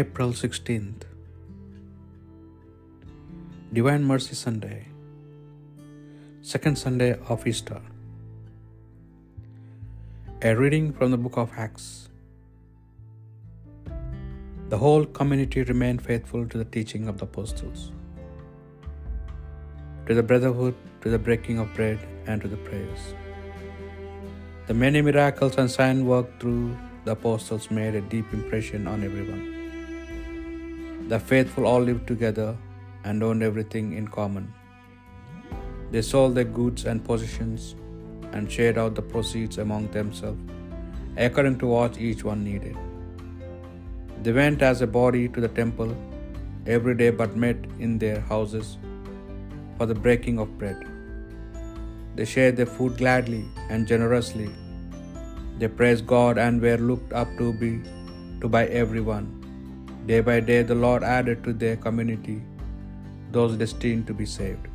April 16th, Divine Mercy Sunday, second Sunday of Easter. A reading from the book of Acts. The whole community remained faithful to the teaching of the apostles, to the brotherhood, to the breaking of bread, and to the prayers. The many miracles and sign worked through the apostles made a deep impression on everyone. The faithful all lived together and owned everything in common. They sold their goods and possessions and shared out the proceeds among themselves, according to what each one needed. They went as a body to the temple every day but met in their houses for the breaking of bread. They shared their food gladly and generously. They praised God and were looked up to be to by everyone. Day by day the Lord added to their community those destined to be saved.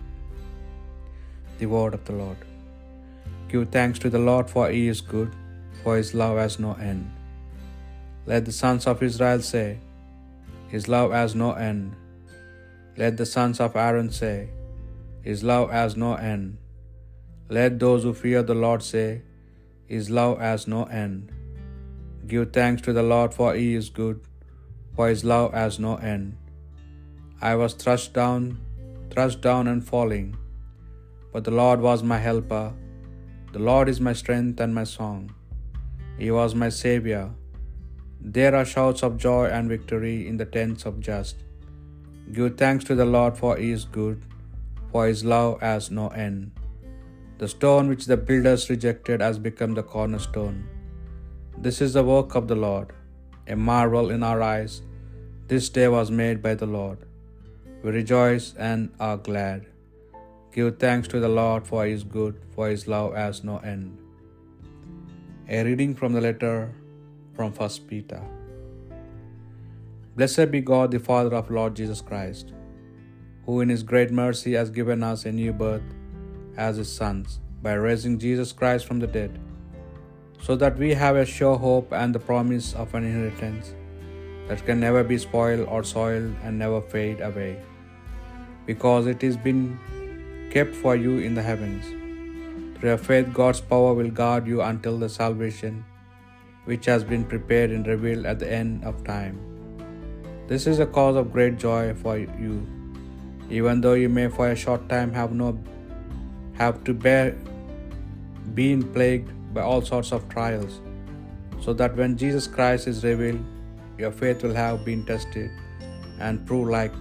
The word of the Lord. Give thanks to the Lord for he is good, for his love has no end. Let the sons of Israel say, His love has no end. Let the sons of Aaron say, His love has no end. Let those who fear the Lord say, His love has no end. Give thanks to the Lord, for he is good, for his love has no end. I was thrust down, thrust down and falling, but the Lord was my helper. The Lord is my strength and my song. He was my Savior. There are shouts of joy and victory in the tents of just. Give thanks to the Lord, for he is good, for his love has no end. The stone which the builders rejected has become the cornerstone. This is the work of the Lord, a marvel in our eyes. This day was made by the Lord. We rejoice and are glad. Give thanks to the Lord, for he is good, for his love has no end. A reading from the letter from 1 Peter. Blessed be God, the Father of Lord Jesus Christ, who in his great mercy has given us a new birth as his sons by raising Jesus Christ from the dead, so that we have a sure hope and the promise of an inheritance that can never be spoiled or soiled and never fade away, because it has been kept for you in the heavens. Through your faith, God's power will guard you until the salvation which has been prepared and revealed at the end of time. This is a cause of great joy for you, even though you may for a short time have no have to bear being plagued by all sorts of trials, so that when Jesus Christ is revealed, your faith will have been tested and prove like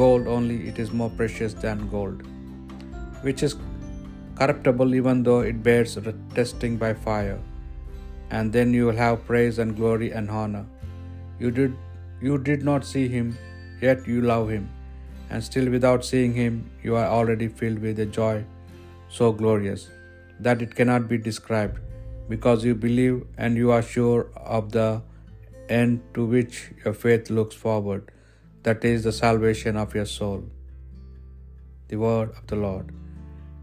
gold, only it is more precious than gold, which is corruptible even though it bears testing by fire. And then you will have praise and glory and honor. You did you did not see him, yet you love him, and still without seeing him, you are already filled with a joy so glorious that it cannot be described, because you believe and you are sure of the end to which your faith looks forward, that is the salvation of your soul. The word of the Lord.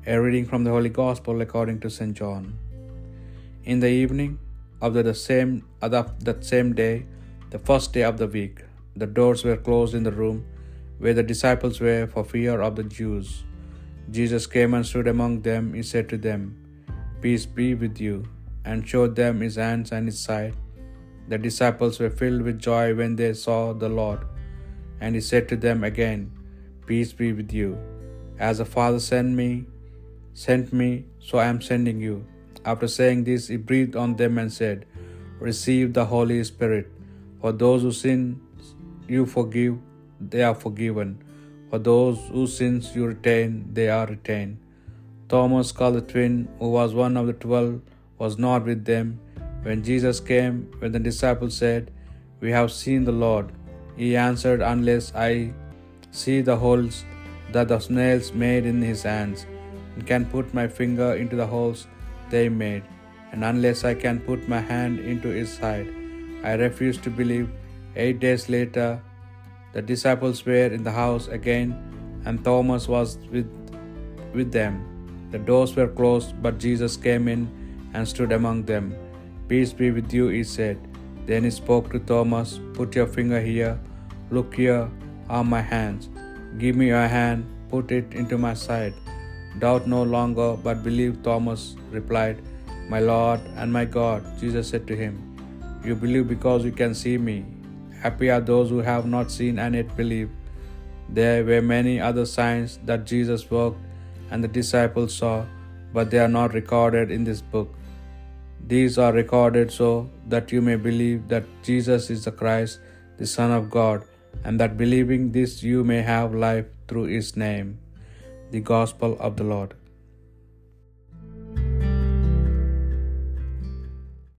A reading from the Holy Gospel according to St. John. In the evening of the, same of that same day, the first day of the week, the doors were closed in the room where the disciples were for fear of the Jews. Jesus came and stood among them. He said to them, Peace be with you, and showed them his hands and his side. The disciples were filled with joy when they saw the Lord. And he said to them again, Peace be with you. As the Father sent me, sent me, so I am sending you. After saying this, he breathed on them and said, Receive the Holy Spirit. For those whose sins you forgive, they are forgiven. For those whose sins you retain, they are retained. Thomas, called the twin, who was one of the twelve, was not with them. When Jesus came, when the disciples said, We have seen the Lord, he answered, Unless I see the holes that the nails made in his hands, and can put my finger into the holes they made, and unless I can put my hand into his side, I refuse to believe. Eight days later, the disciples were in the house again, and Thomas was with, with them. The doors were closed, but Jesus came in and stood among them. Peace be with you, he said. Then he spoke to Thomas, Put your finger here, look here are my hands. Give me your hand, put it into my side. Doubt no longer, but believe, Thomas replied, My Lord and my God. Jesus said to him, You believe because you can see me. Happy are those who have not seen and yet believe. There were many other signs that Jesus worked and the disciples saw, but they are not recorded in this book. These are recorded so that you may believe that Jesus is the Christ, the Son of God, and that believing this you may have life through his name. The Gospel of the Lord.